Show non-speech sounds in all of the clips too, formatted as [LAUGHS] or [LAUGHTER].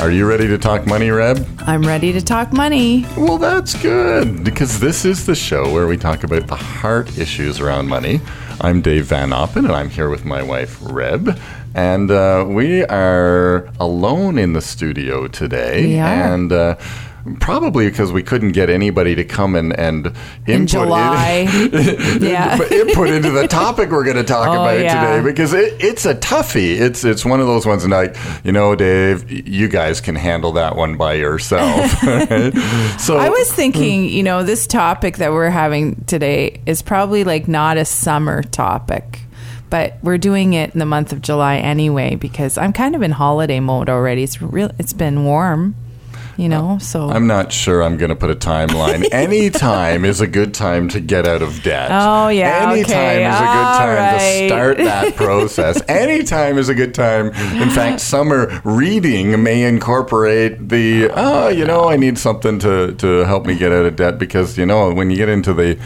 Are you ready to talk money, Reb? I'm ready to talk money. Well, that's good because this is the show where we talk about the heart issues around money. I'm Dave Van Oppen, and I'm here with my wife, Reb. And uh, we are alone in the studio today. We are. And uh, probably because we couldn't get anybody to come and, and input In July. [LAUGHS] yeah. input into the topic we're going to talk Oh, about yeah. today because it, it's a toughie. It's it's one of those ones and like you know, Dave, you guys can handle that one by yourself. [LAUGHS] so I was thinking, you know, this topic that we're having today is probably like not a summer topic, but we're doing it in the month of July anyway because I'm kind of in holiday mode already. It's real. It's been warm, you know. So I'm not sure I'm going to put a timeline. [LAUGHS] Any time is a good time to get out of debt. Oh, yeah, Any okay, time is a good time right. to start that [LAUGHS] process. Any time is a good time. In fact, summer reading may incorporate the, oh, you know, I need something to, to help me get out of debt because, you know, when you get into the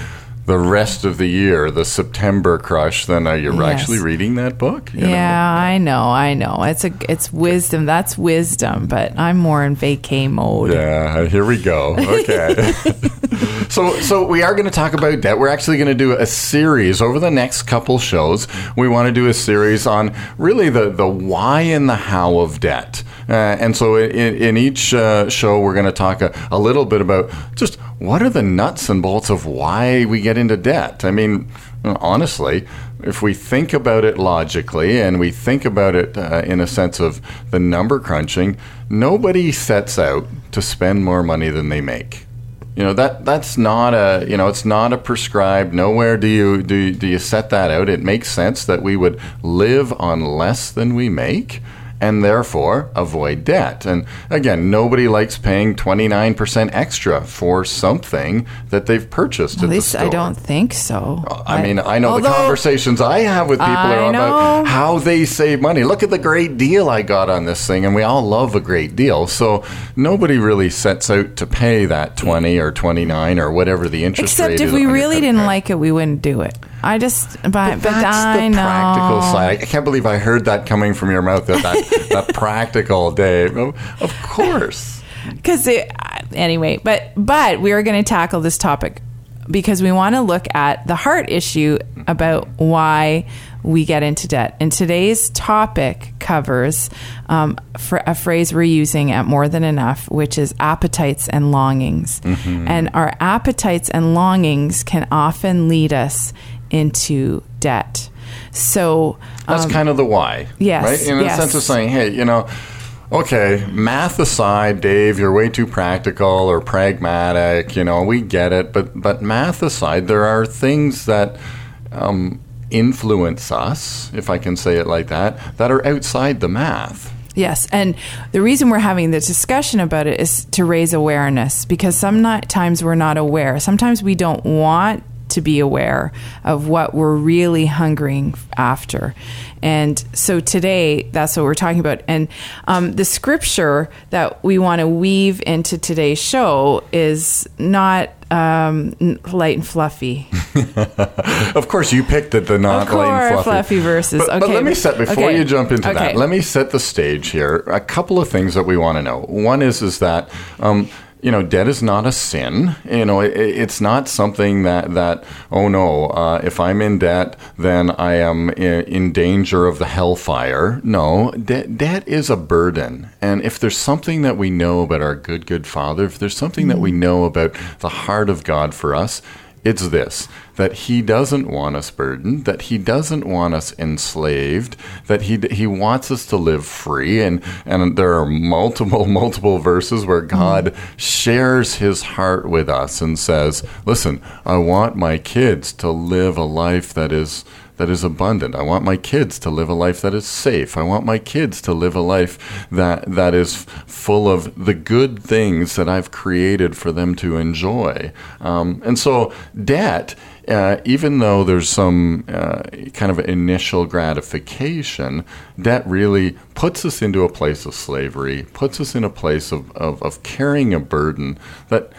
the rest of the year, the September crush, then are you Yes. actually reading that book? You know? yeah, I know, I know. It's a it's wisdom. That's wisdom, but I'm more in vacay mode. Yeah, here we go. Okay. [LAUGHS] so so we are going to talk about debt. We're actually going to do a series over the next couple shows. We want to do a series on really the the why and the how of debt. Uh, and so in, in each uh, show, we're going to talk a, a little bit about just what are the nuts and bolts of why we get into debt. I mean, honestly, if we think about it logically and we think about it uh, in a sense of the number crunching, nobody sets out to spend more money than they make. You know that that's not a you know it's not a prescribed. Nowhere do you do do you set that out. It makes sense that we would live on less than we make and therefore avoid debt. And again, nobody likes paying 29% extra for something that they've purchased At at least I don't think so. I mean, I know the conversations I have with people I are about how they save money. Look at the great deal I got on this thing, and we all love a great deal. So nobody really sets out to pay that twenty or twenty nine or whatever the interest rate. Except rate if is we on your really didn't card. like it, we wouldn't do it. I just, but, but, But that's I the know. practical side. I can't believe I heard that coming from your mouth. That that, [LAUGHS] that practical, Dave. Of, course. because anyway but but we are going to tackle this topic because we want to look at the heart issue about why we get into debt and today's topic covers um, for a phrase we're using at more than enough which is appetites and longings and our appetites and longings can often lead us into debt so That's kind of the why. Um, yes, Right? In the yes. sense of saying, hey, you know, okay, math aside, Dave, you're way too practical or pragmatic. You know, we get it. But, but math aside, there are things that um, influence us, if I can say it like that, that are outside the math. Yes, and the reason we're having this discussion about it is to raise awareness because sometimes we're not aware. Sometimes we don't want to be aware of what we're really hungering after. And so today, that's what we're talking about. And um, the scripture that we want to weave into today's show is not um, light and fluffy. [LAUGHS] Of course, you picked it, the not Of light and fluffy. fluffy verses. But, but Okay, let me set before okay. you jump into that. Let me set the stage here. A couple of things that we want to know. One is is that. Um, you know, debt is not a sin. You know, it, it's not something that that oh no, uh, if I'm in debt, then I am in, in danger of the hellfire. No, de- debt is a burden, and if there's something that we know about our good good Father, if there's something that we know about the heart of God for us, it's this that he doesn't want us burdened, that he doesn't want us enslaved, that he he wants us to live free. And and there are multiple [LAUGHS] multiple verses where mm. God shares his heart with us and says, "Listen, I want my kids to live a life that is that is abundant. I want my kids to live a life that is safe. I want my kids to live a life that that is full of the good things that I've created for them to enjoy. Um, and so debt uh, even though there's some uh, kind of initial gratification, debt really puts us into a place of slavery, puts us in a place of, of, of carrying a burden that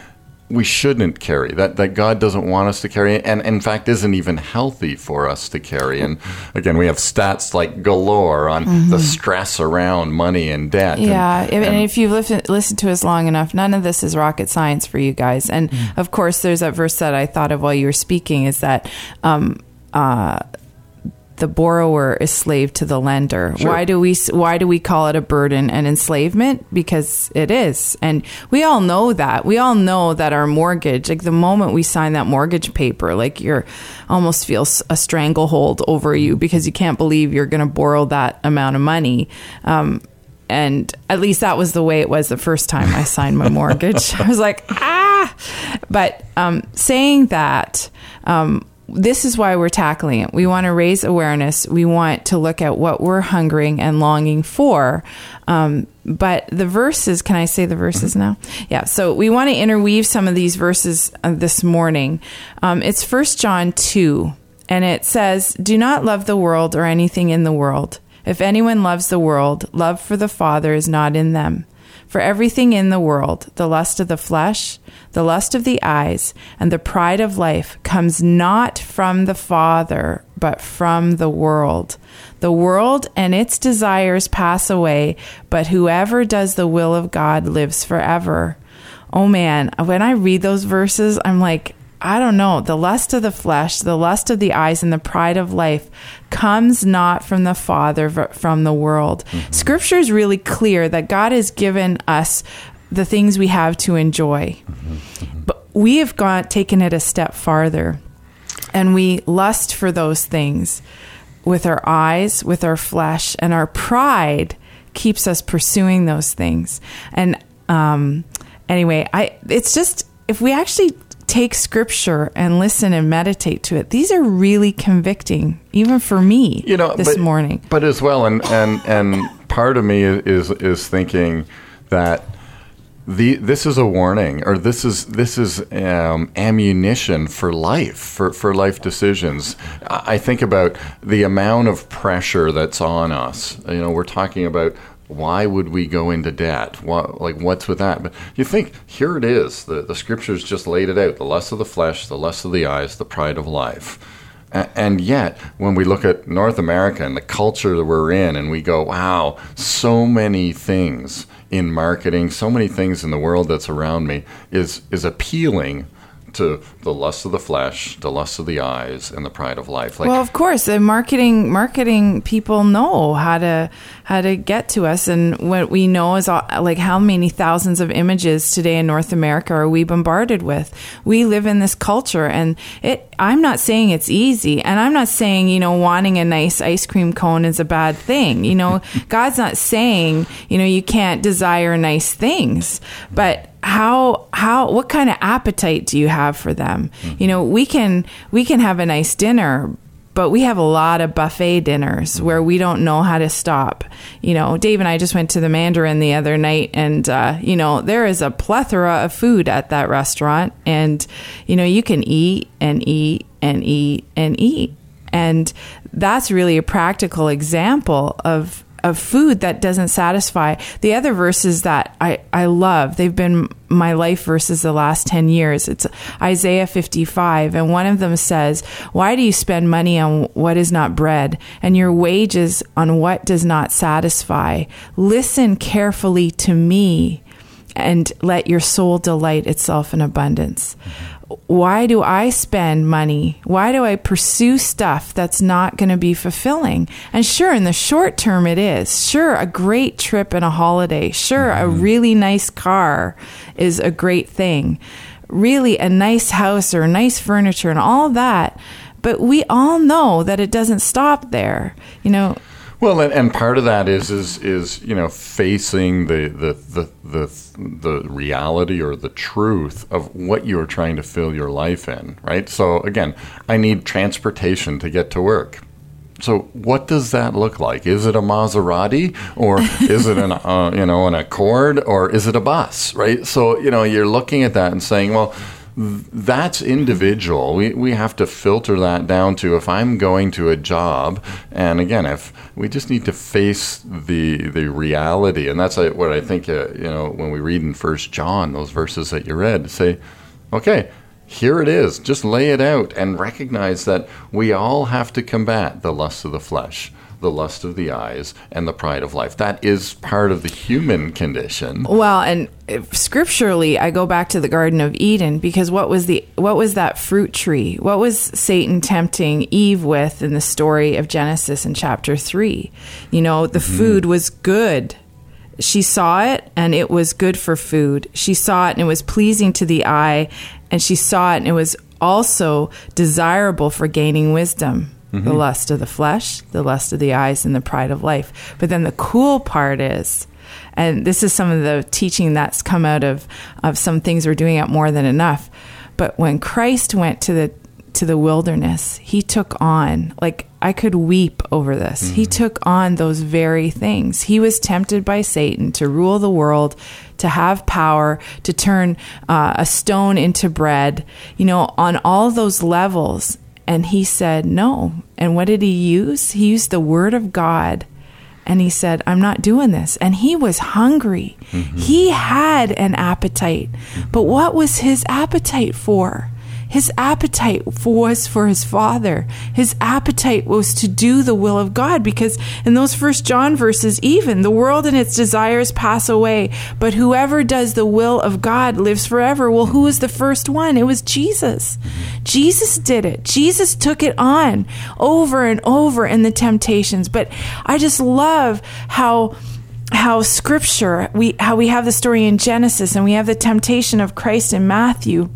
we shouldn't carry that that God doesn't want us to carry and in fact isn't even healthy for us to carry and [LAUGHS] again we have stats like galore on mm-hmm. the stress around money and debt yeah and, and, and if you've listened, listened to us long enough none of this is rocket science for you guys and mm-hmm. of course there's that verse that I thought of while you were speaking is that um, uh, the borrower is slave to the lender. Sure. Why do we why do we call it a burden and enslavement? Because it is. And we all know that. We all know that our mortgage, like the moment we sign that mortgage paper, like you're almost feels a stranglehold over you because you can't believe you're going to borrow that amount of money. Um, and at least that was the way it was the first time I signed my mortgage. [LAUGHS] I was like, ah. But um, saying that, um, this is why we're tackling it. We want to raise awareness. We want to look at what we're hungering and longing for. Um, but the verses, can I say the verses mm-hmm. now? Yeah. So we want to interweave some of these verses uh, this morning. Um, it's First John 2, and it says, Do not love the world or anything in the world. If anyone loves the world, love for the Father is not in them. For everything in the world, the lust of the flesh, the lust of the eyes, and the pride of life comes not from the Father, but from the world. The world and its desires pass away, but whoever does the will of God lives forever. Oh man, when I read those verses, I'm like, I don't know, the lust of the flesh, the lust of the eyes, and the pride of life comes not from the Father, but from the world. Mm-hmm. Scripture is really clear that God has given us the things we have to enjoy. Mm-hmm. But we have gone taken it a step farther and we lust for those things with our eyes, with our flesh, and our pride keeps us pursuing those things. And um, anyway, I it's just if we actually take scripture and listen and meditate to it. These are really convicting, even for me. You know, this but, morning. But as well, and and and part of me is is thinking that. The, this is a warning, or this is this is um, ammunition for life, for, for life decisions. I think about the amount of pressure that's on us. You know, we're talking about why would we go into debt? What, like, what's with that? But you think, here it is. The, the scriptures just laid it out the lust of the flesh, the lust of the eyes, the pride of life. and yet, when we look at North America and the culture that we're in, and we go, wow, so many things in marketing, so many things in the world that's around me is, is appealing to the lust of the flesh, the lust of the eyes, and the pride of life. Like, well, of course, the marketing marketing people know how to how to get to us, and what we know is uh, like how many thousands of images today in North America are we bombarded with? We live in this culture, and it. I'm not saying it's easy, and I'm not saying you know wanting a nice ice cream cone is a bad thing. You know, [LAUGHS] God's not saying you know you can't desire nice things, but how how what kind of appetite do you have for them mm-hmm. you know we can we can have a nice dinner but we have a lot of buffet dinners mm-hmm. where we don't know how to stop. You know, Dave and I just went to the Mandarin the other night, and uh, you know there is a plethora of food at that restaurant, and you know you can eat and eat and eat and eat, and that's really a practical example of of food that doesn't satisfy. The other verses that I, I love, they've been my life verses the last 10 years. It's Isaiah 55, and one of them says, Why do you spend money on what is not bread, and your wages on what does not satisfy? Listen carefully to me, and let your soul delight itself in abundance. Mm-hmm why do I spend money? Why do I pursue stuff that's not going to be fulfilling? And sure, in the short term, it is. Sure, a great trip and a holiday. Sure, mm-hmm. a really nice car is a great thing. Really, a nice house or nice furniture and all that. But we all know that it doesn't stop there. You know, Well, and, and part of that is is is you know facing the the, the the the reality or the truth of what you are trying to fill your life in, right? So again, I need transportation to get to work. So what does that look like? Is it a Maserati or is it an uh, you know an Accord or is it a bus, right? So you know you're looking at that and saying, well that's individual. We, we have to filter that down to if I'm going to a job, and again, if we just need to face the the reality, and that's what I think. Uh, you know, when we read in First John, those verses that you read, say, okay, here it is. Just lay it out and recognize that we all have to combat the lust of the flesh the lust of the eyes, and the pride of life. That is part of the human condition. Well, and scripturally, I go back to the Garden of Eden because what was the what was that fruit tree? What was Satan tempting Eve with in the story of Genesis in chapter three? You know, the mm-hmm. food was good. She saw it and it was good for food. She saw it and it was pleasing to the eye, and she saw it and it was also desirable for gaining wisdom mm-hmm. the lust of the flesh, the lust of the eyes, and the pride of life. But then the cool part is, and this is some of the teaching that's come out of, of some things we're doing at more than enough. But when Christ went to the to the wilderness, he took on, like, I could weep over this. Mm-hmm. He took on those very things. He was tempted by Satan to rule the world, to have power, to turn uh, a stone into bread, you know, on all those levels. And he said, No. And what did he use? He used the word of God. And he said, I'm not doing this. And he was hungry. Mm-hmm. He had an appetite. But what was his appetite for? His appetite was for his father. His appetite was to do the will of God because in those first John verses, even the world and its desires pass away, but whoever does the will of God lives forever. Well, who was the first one? It was Jesus. Jesus did it. Jesus took it on over and over in the temptations. But I just love how how scripture we how we have the story in Genesis and we have the temptation of Christ in Matthew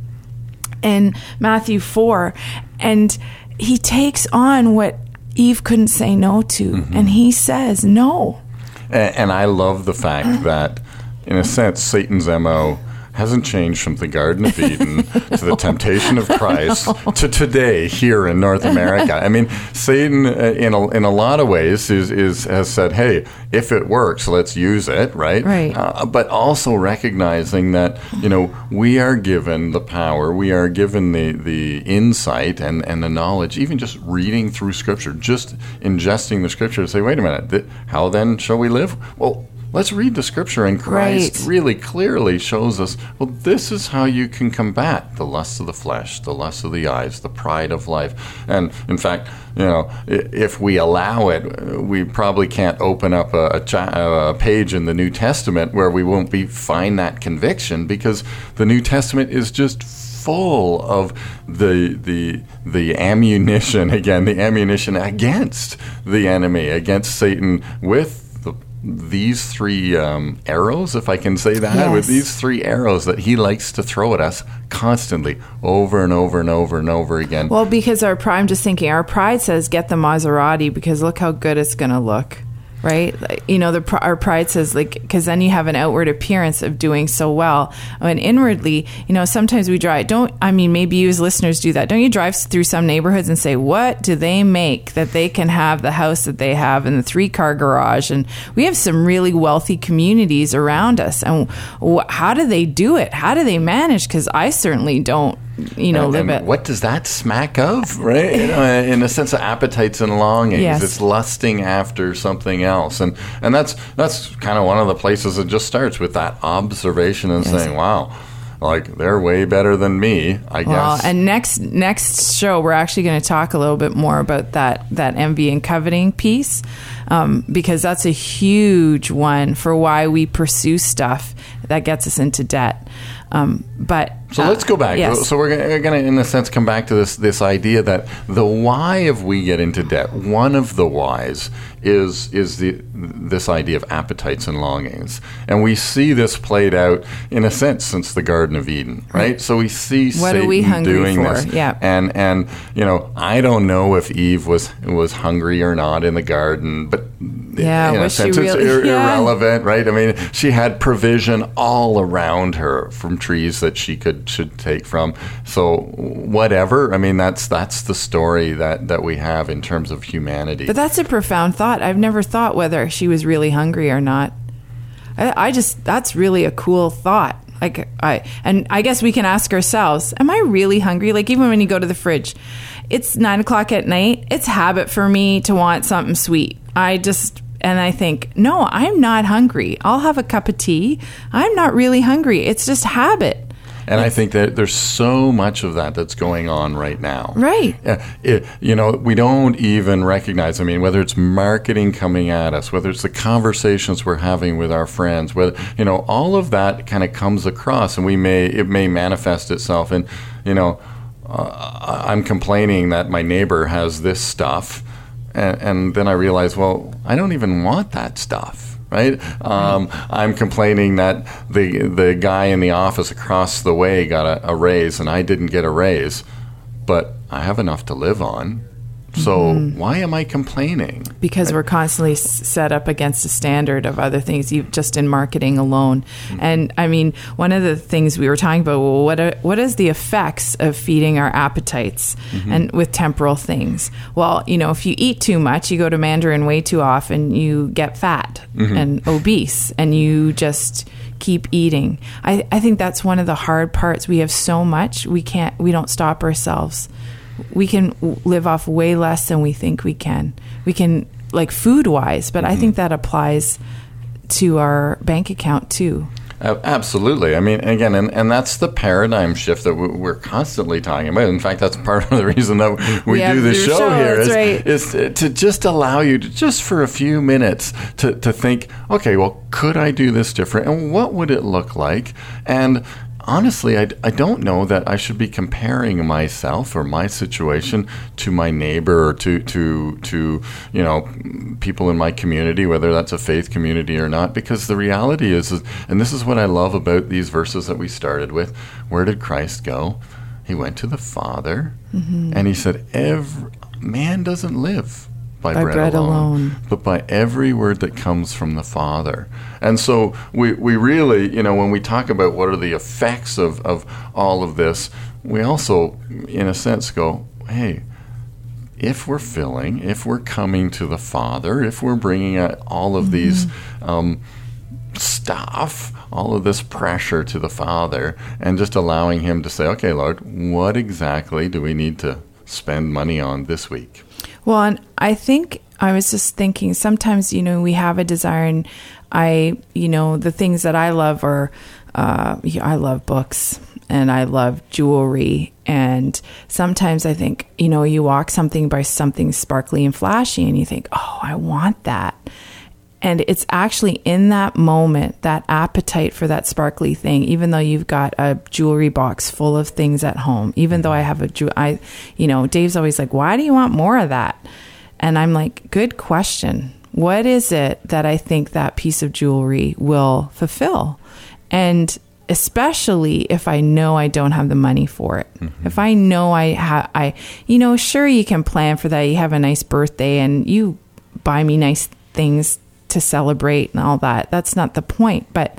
in Matthew 4. And he takes on what Eve couldn't say no to, mm-hmm. and he says no. And, and I love the fact [CLEARS THROAT] that, in a sense, Satan's MO hasn't changed from the Garden of Eden [LAUGHS] to the temptation of Christ to today here in North America. I mean, Satan, uh, in a, in a lot of ways, is, is has said, "Hey, if it works, let's use it." Right. Right. Uh, but also recognizing that you know we are given the power, we are given the the insight and and the knowledge, even just reading through Scripture, just ingesting the Scripture to say, "Wait a minute, th- how then shall we live?" Well let's read the scripture and christ right. really clearly shows us well this is how you can combat the lust of the flesh the lust of the eyes the pride of life and in fact you know if we allow it we probably can't open up a, a, cha- a page in the new testament where we won't be find that conviction because the new testament is just full of the the the ammunition [LAUGHS] again the ammunition against the enemy against satan with these three um, arrows, if I can say that, yes. with these three arrows that he likes to throw at us constantly, over and over and over and over again. Well, because our pride, I'm just thinking, our pride says get the Maserati because look how good it's going to look right? You know, the our pride says like because then you have an outward appearance of doing so well, and inwardly, you know, sometimes we drive. Don't I mean maybe you as listeners do that? Don't you drive through some neighborhoods and say, what do they make that they can have the house that they have and the three car garage? And we have some really wealthy communities around us, and how do they do it? How do they manage? Because I certainly don't you know, live it. What does that smack of, right? You know, in a sense of appetites and longings, yes. it's lusting after something else, and and that's that's kind of one of the places it just starts with that observation and yes. saying, "Wow." Like they're way better than me, I guess. well. And next next show, we're actually going to talk a little bit more about that that envy and coveting piece, um, because that's a huge one for why we pursue stuff that gets us into debt. Um, but So uh, let's go back. Yes. So we're going to, in a sense, come back to this this idea that the why of we get into debt. One of the whys is is the this idea of appetites and longings, and we see this played out in a sense since the Garden of Eden, right? So we see What are we hungry doing for? this, Yeah. and and you know I don't know if Eve was was hungry or not in the garden, but Yeah, in a sense it's ir- Yeah. irrelevant, right? I mean, she had provision all around her from trees that she could should take from. So whatever. I mean, that's that's the story that that we have in terms of humanity. But that's a profound thought. I've never thought whether she was really hungry or not. I, I just that's really a cool thought. Like I and I guess we can ask ourselves: Am I really hungry? Like even when you go to the fridge, it's nine o'clock at night. It's habit for me to want something sweet. I just and I think, no, I'm not hungry. I'll have a cup of tea. I'm not really hungry. It's just habit. And I think that there's so much of that that's going on right now. Right. It, you know, we don't even recognize. I mean, whether it's marketing coming at us, whether it's the conversations we're having with our friends, whether you know, all of that kind of comes across, and we may it may manifest itself in, you know, uh, I'm complaining that my neighbor has this stuff, and, and then I realize, well, I don't even want that stuff. Right, um, I'm complaining that the the guy in the office across the way got a, a raise and I didn't get a raise, but I have enough to live on. So mm-hmm. why am I complaining? because we're constantly set up against a standard of other things you just in marketing alone. Mm-hmm. And i mean one of the things we were talking about well, what are, what is the effects of feeding our appetites mm-hmm. and with temporal things? Well you know if you eat too much you go to mandarin way too often you get fat and obese and you just keep eating. I, I think that's one of the hard parts. We have so much we can't we don't stop ourselves we can live off way less than we think we can. We can, like food wise, but I think that applies to our bank account too. Uh, absolutely. I mean, again, and, and that's the paradigm shift that we- we're constantly talking about. In fact, that's [LAUGHS] part of the reason that we We do this show, show, here is, right. is to- to just allow you to, just for a few minutes to, to think, okay, well, could I do this different? And what would it look like? And honestly, I, I don't know that I should be comparing myself or my situation to my neighbor or to, to, to you know, people in my community, whether that's a faith community or not, because the reality is, is and this is what I love about these verses that we started with, where did Christ go? He went to the Father, mm-hmm. and he said, every, man doesn't live by, By bread, bread alone, alone. but by every word that comes from the Father. And so we, we really, you know, when we talk about what are the effects of, of all of this, we also, in a sense, go, hey, if we're filling, if we're coming to the Father, if we're bringing out all of these um, stuff, all of this pressure to the Father, and just allowing Him to say, okay, Lord, what exactly do we need to spend money on this week? Well, and I think I was just thinking sometimes, you know, we have a desire, and I, you know, the things that I love are, uh, I love books and I love jewelry. And sometimes I think, you know, you walk something by something sparkly and flashy, and you think, oh, I want that. And it's actually in that moment, that appetite for that sparkly thing, even though you've got a jewelry box full of things at home, even though I have a jew, I, you know, Dave's always like, why do you want more of that? And I'm like, good question. What is it that I think that piece of jewelry will fulfill? And especially if I know I don't have the money for it. Mm-hmm. If I know I have, I, you know, sure you can plan for that. You have a nice birthday and you buy me nice things to celebrate and all that. That's not the point. But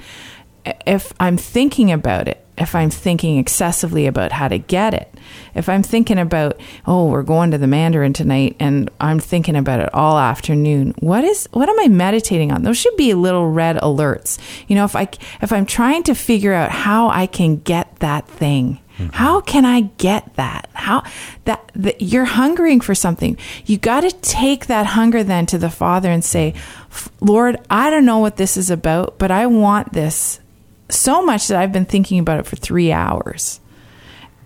if I'm thinking about it, if I'm thinking excessively about how to get it, if I'm thinking about, oh, we're going to the Mandarin tonight and I'm thinking about it all afternoon, what is what am I meditating on? Those should be little red alerts. You know, if I if I'm trying to figure out how I can get that thing, Mm-hmm. how can I get that? How that, that you're hungering for something. You got to take that hunger then to the Father and say, "Lord, I don't know what this is about, but I want this so much that I've been thinking about it for 3 hours."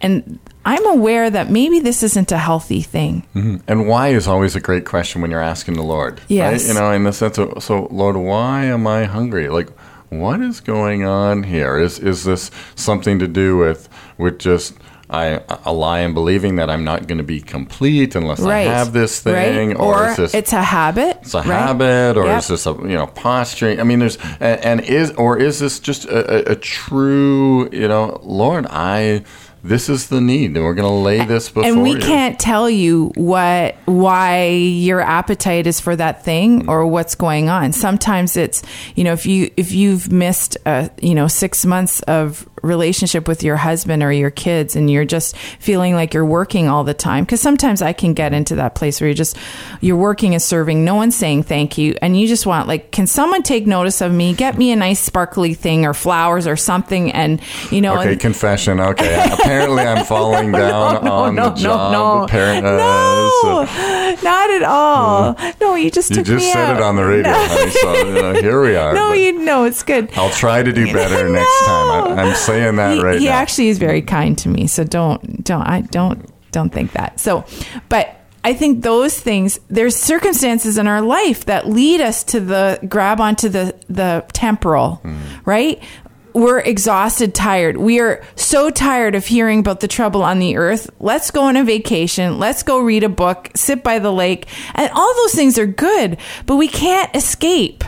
And I'm aware that maybe this isn't a healthy thing. Mm-hmm. And why is always a great question when you're asking the Lord. Yes. Right? You know, in the sense of, so, Lord, why am I hungry? Like, what is going on here? Is is this something to do with with just I a lie in believing that I'm not going to be complete unless right. I have this thing, right. or, is this it's a habit. it's a right? habit, or Yep. is this a you know posturing? I mean, there's and, and is or is this just a, a, a true you know Lord? I this is the need, and we're going to lay this before and we you. can't tell you what why your appetite is for that thing or what's going on sometimes it's you know if you if you've missed uh you know 6 months of relationship with your husband or your kids and you're just feeling like you're working all the time because sometimes I can get into that place where you're just you're working and serving no one's saying thank you and you just want like can someone take notice of me get me a nice sparkly thing or flowers or something and you know Okay, and, confession. Okay, [LAUGHS] apparently I'm falling down on the job. Parent, uh, no, so- not at all. No, you just you took just said out. it on the radio, No, honey, so you know, here we [LAUGHS] are. no you know it's good. I'll try to do better [LAUGHS] next time. I, I'm saying that he, right he now. actually is very kind to me, so don't don't I don't don't think that. So, but I think those things there's circumstances in our life that lead us to the grab onto the the temporal, Hmm. right? We're exhausted, tired. We are so tired of hearing about the trouble on the earth. Let's go on a vacation. Let's go read a book, sit by the lake. And all those things are good, but we can't escape.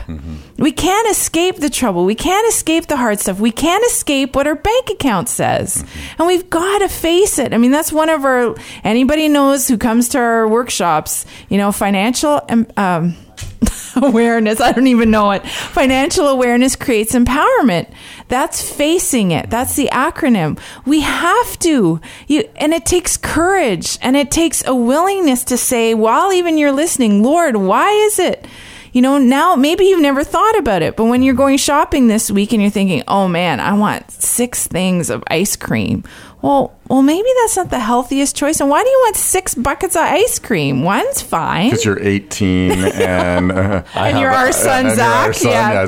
We can't escape the trouble. We can't escape the hard stuff. We can't escape what our bank account says. And we've got to face it. I mean, that's one of our, anybody knows who comes to our workshops, you know, financial, um, um, [LAUGHS] awareness. I don't even know it. Financial awareness creates empowerment. That's facing it. That's the acronym. We have to. You and it takes courage and it takes a willingness to say while even you're listening, Lord, why is it? You know, now maybe you've never thought about it, but when you're going shopping this week and you're thinking, "Oh man, I want 6 things of ice cream." Well, well maybe that's not the healthiest choice. And why do you want 6 buckets of ice cream? One's fine. because you're 18 [LAUGHS] and uh, And you're a- our son, and you're our Zach, son, yeah.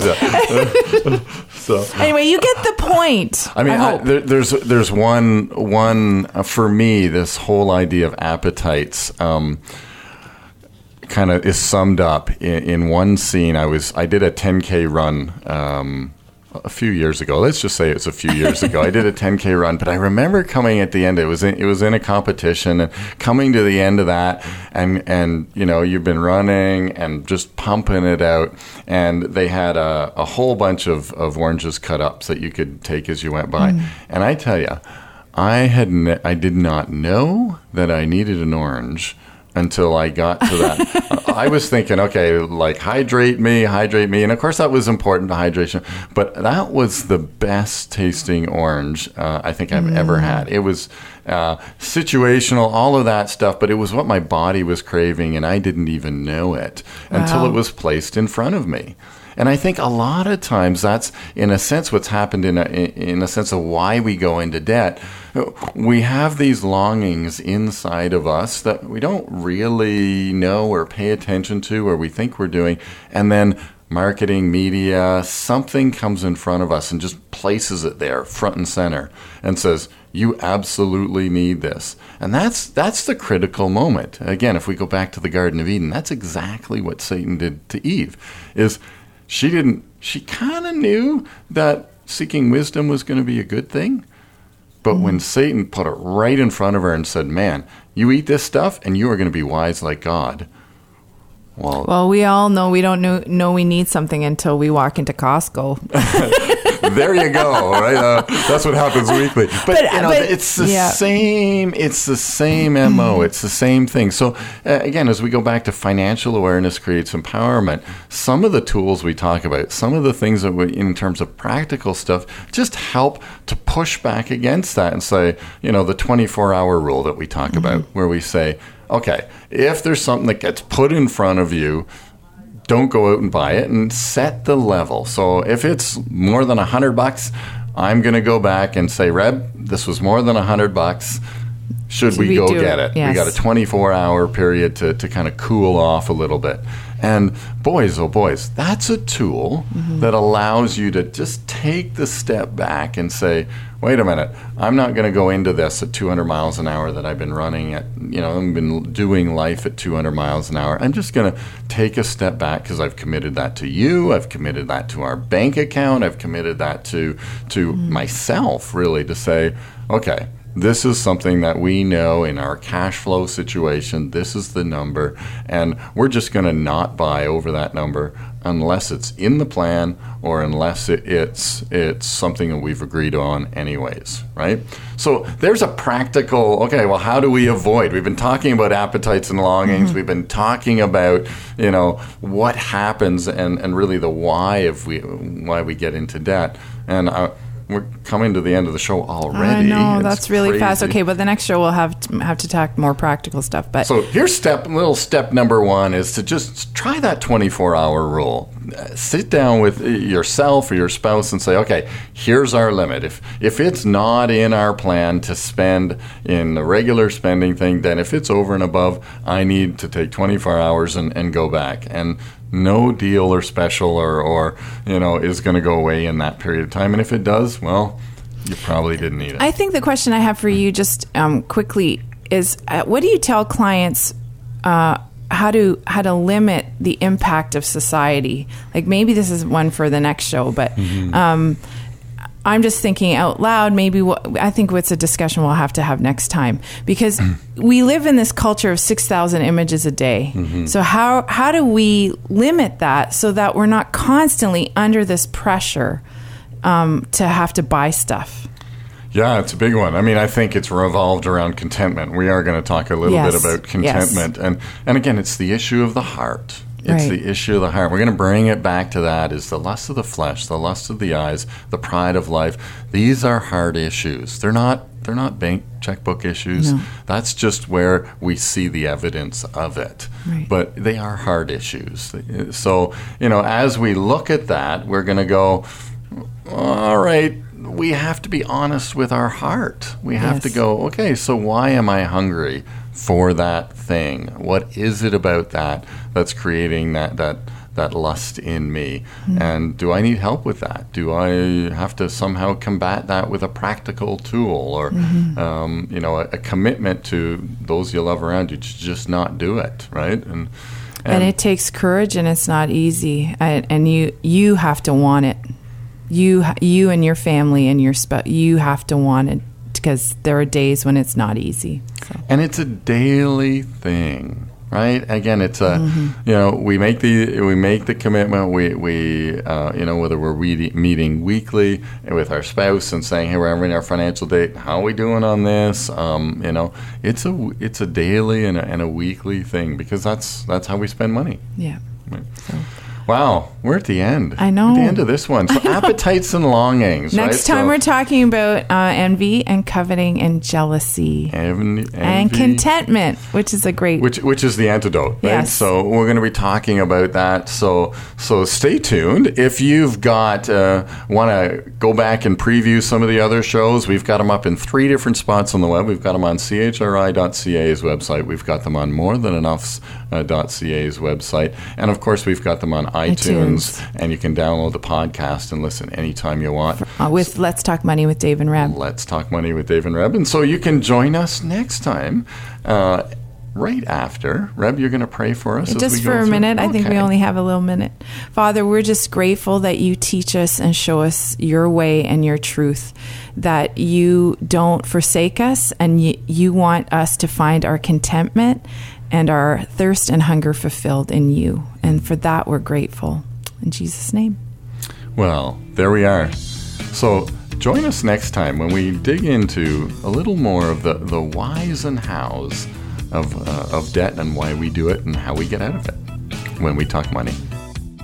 yeah, so. [LAUGHS] so Anyway, you get the point. [LAUGHS] I mean, I hope. there, there's there's one one uh, for me. This whole idea of appetites um, kind of is summed up in, in one scene. I was I did a 10k run. Um, a few years ago, let's just say it's a few years ago. I did a 10k run, but I remember coming at the end. It was in, it was in a competition, and coming to the end of that, and and you know you've been running and just pumping it out, and they had a, a whole bunch of, of oranges cut up so that you could take as you went by. Mm. And I tell you, I had ne- I did not know that I needed an orange until I got to that. [LAUGHS] I was thinking, okay, like hydrate me, hydrate me, and of course that was important to hydration. But that was the best tasting orange uh, I think I've ever had. It was uh, situational, all of that stuff, but it was what my body was craving, and I didn't even know it until it was placed in front of me. And I think a lot of times that's, in a sense, what's happened in a, in a sense of why we go into debt. We have these longings inside of us that we don't really know or pay attention to or we think we're doing. And then marketing, media, something comes in front of us and just places it there front and center and says, you absolutely need this. And that's that's the critical moment. Again, if we go back to the Garden of Eden, that's exactly what Satan did to Eve. Is she didn't she kind of knew that seeking wisdom was going to be a good thing. But when mm-hmm. Satan put it right in front of her and said, "Man, you eat this stuff and you are going to be wise like God." Well, well, we all know we don't know, know we need something until we walk into Costco. [LAUGHS] [LAUGHS] there you go. Right, uh, that's what happens weekly. But, But- you know, but- it's the yeah. same. It's the same mo. It's the same thing. So uh, again, as we go back to financial awareness creates empowerment. Some of the tools we talk about, some of the things that we, in terms of practical stuff, just help to push back against that and say, you know, the 24 hour rule that we talk about, where we say, okay, if there's something that gets put in front of you don't go out and buy it and set the level. So if it's more than a hundred bucks, I'm going to go back and say, Reb, this was more than a hundred bucks. Should Should we, we go get it? it? We got a 24 hour period to, to kind of cool off a little bit. And boys, oh boys, that's a tool mm-hmm. that allows you to just take the step back and say, wait a minute, I'm not going to go into this at 200 miles an hour that I've been running at, you know, I've been doing life at 200 miles an hour. I'm just going to take a step back because I've committed that to you. I've committed that to our bank account. I've committed that to, to mm. myself, really, to say, okay, this is something that we know in our cash flow situation. This is the number, and we're just going to not buy over that number unless it's in the plan or unless it, it's it's something that we've agreed on anyways, right? So there's a practical. Okay, well, how do we avoid? We've been talking about appetites and longings. We've been talking about you know what happens and and really the why of we why we get into debt and. Uh, we're coming to the end of the show already. I know It's that's really fast. Okay, but the next show we'll have to, have to talk more practical stuff. But So here's step little step number one is to just try that 24 hour rule. Uh, Sit down with yourself or your spouse and say, okay, here's our limit. If if it's not in our plan to spend in the regular spending thing, then if it's over and above, I need to take 24 hours and, and go back. And no deal or special or, or you know is going to go away in that period of time. And if it does, well, you probably didn't need it. I think the question I have for you, just um, quickly, is uh, what do you tell clients uh, how to how to limit the impact of society? Like maybe this is one for the next show, but um, I'm just thinking out loud. Maybe what, I think it's a discussion we'll have to have next time because we live in this culture of six thousand images a day. So how how do we limit that so that we're not constantly under this pressure um, to have to buy stuff? Yeah, it's a big one. I mean, I think it's revolved around contentment. We are going to talk a little Yes, bit about yes. contentment, and and again, it's the issue of the heart. It's Right. the issue of the heart. We're going to bring it back to that. Is the lust of the flesh, the lust of the eyes, the pride of life. These are heart issues. They're not. They're not bank checkbook issues. No. That's just where we see the evidence of it. Right. But they are heart issues. So you know, as we look at that, we're going to go all right, we have to be honest with our heart. We have Yes. to go, okay, so why am I hungry for that thing? What is it about that that's creating that that that lust in me? And do I need help with that? Do I have to somehow combat that with a practical tool or um, you know, a, a commitment to those you love around you to just not do it, right? And and it takes courage and it's not easy and, and you you have to want it you you and your family and your sp- you have to want it because there are days when it's not easy so. and it's a daily thing right? Again it's a Mm-hmm. you know we make the we make the commitment. We we uh, you know whether we're re- meeting weekly with our spouse and saying hey we're having our financial date. How are we doing on this? Um, you know it's a it's a daily and a, and a weekly thing because that's that's how we spend money. Yeah wow. We're at the end. I know. at the end of this one. So [LAUGHS] appetites and longings next right? time So we're talking about uh, envy and coveting and jealousy. Envy- and contentment which is a great which which is the antidote right? Yes. so we're going to be talking about that. So so stay tuned. If you've got uh, want to go back and preview some of the other shows we've got them up in three different spots on the web. We've got them on chri.ca's website. We've got them on more than enough's .ca's website and of course we've got them on iTunes, and you can download the podcast and listen anytime you want uh, with let's talk money with dave and reb Let's Talk Money with Dave and Reb. And so you can join us next time. Uh, right after. Reb, you're going to pray for us? just for a through? minute. I think we only have a little minute. Father, we're just grateful that you teach us and show us your way and your truth, that you don't forsake us and you, you want us to find our contentment and our thirst and hunger fulfilled in you. And for that, we're grateful. In Jesus' name. Well, there we are. So join us next time when we dig into a little more of the, the whys and hows of, uh, of debt and why we do it and how we get out of it when we talk money.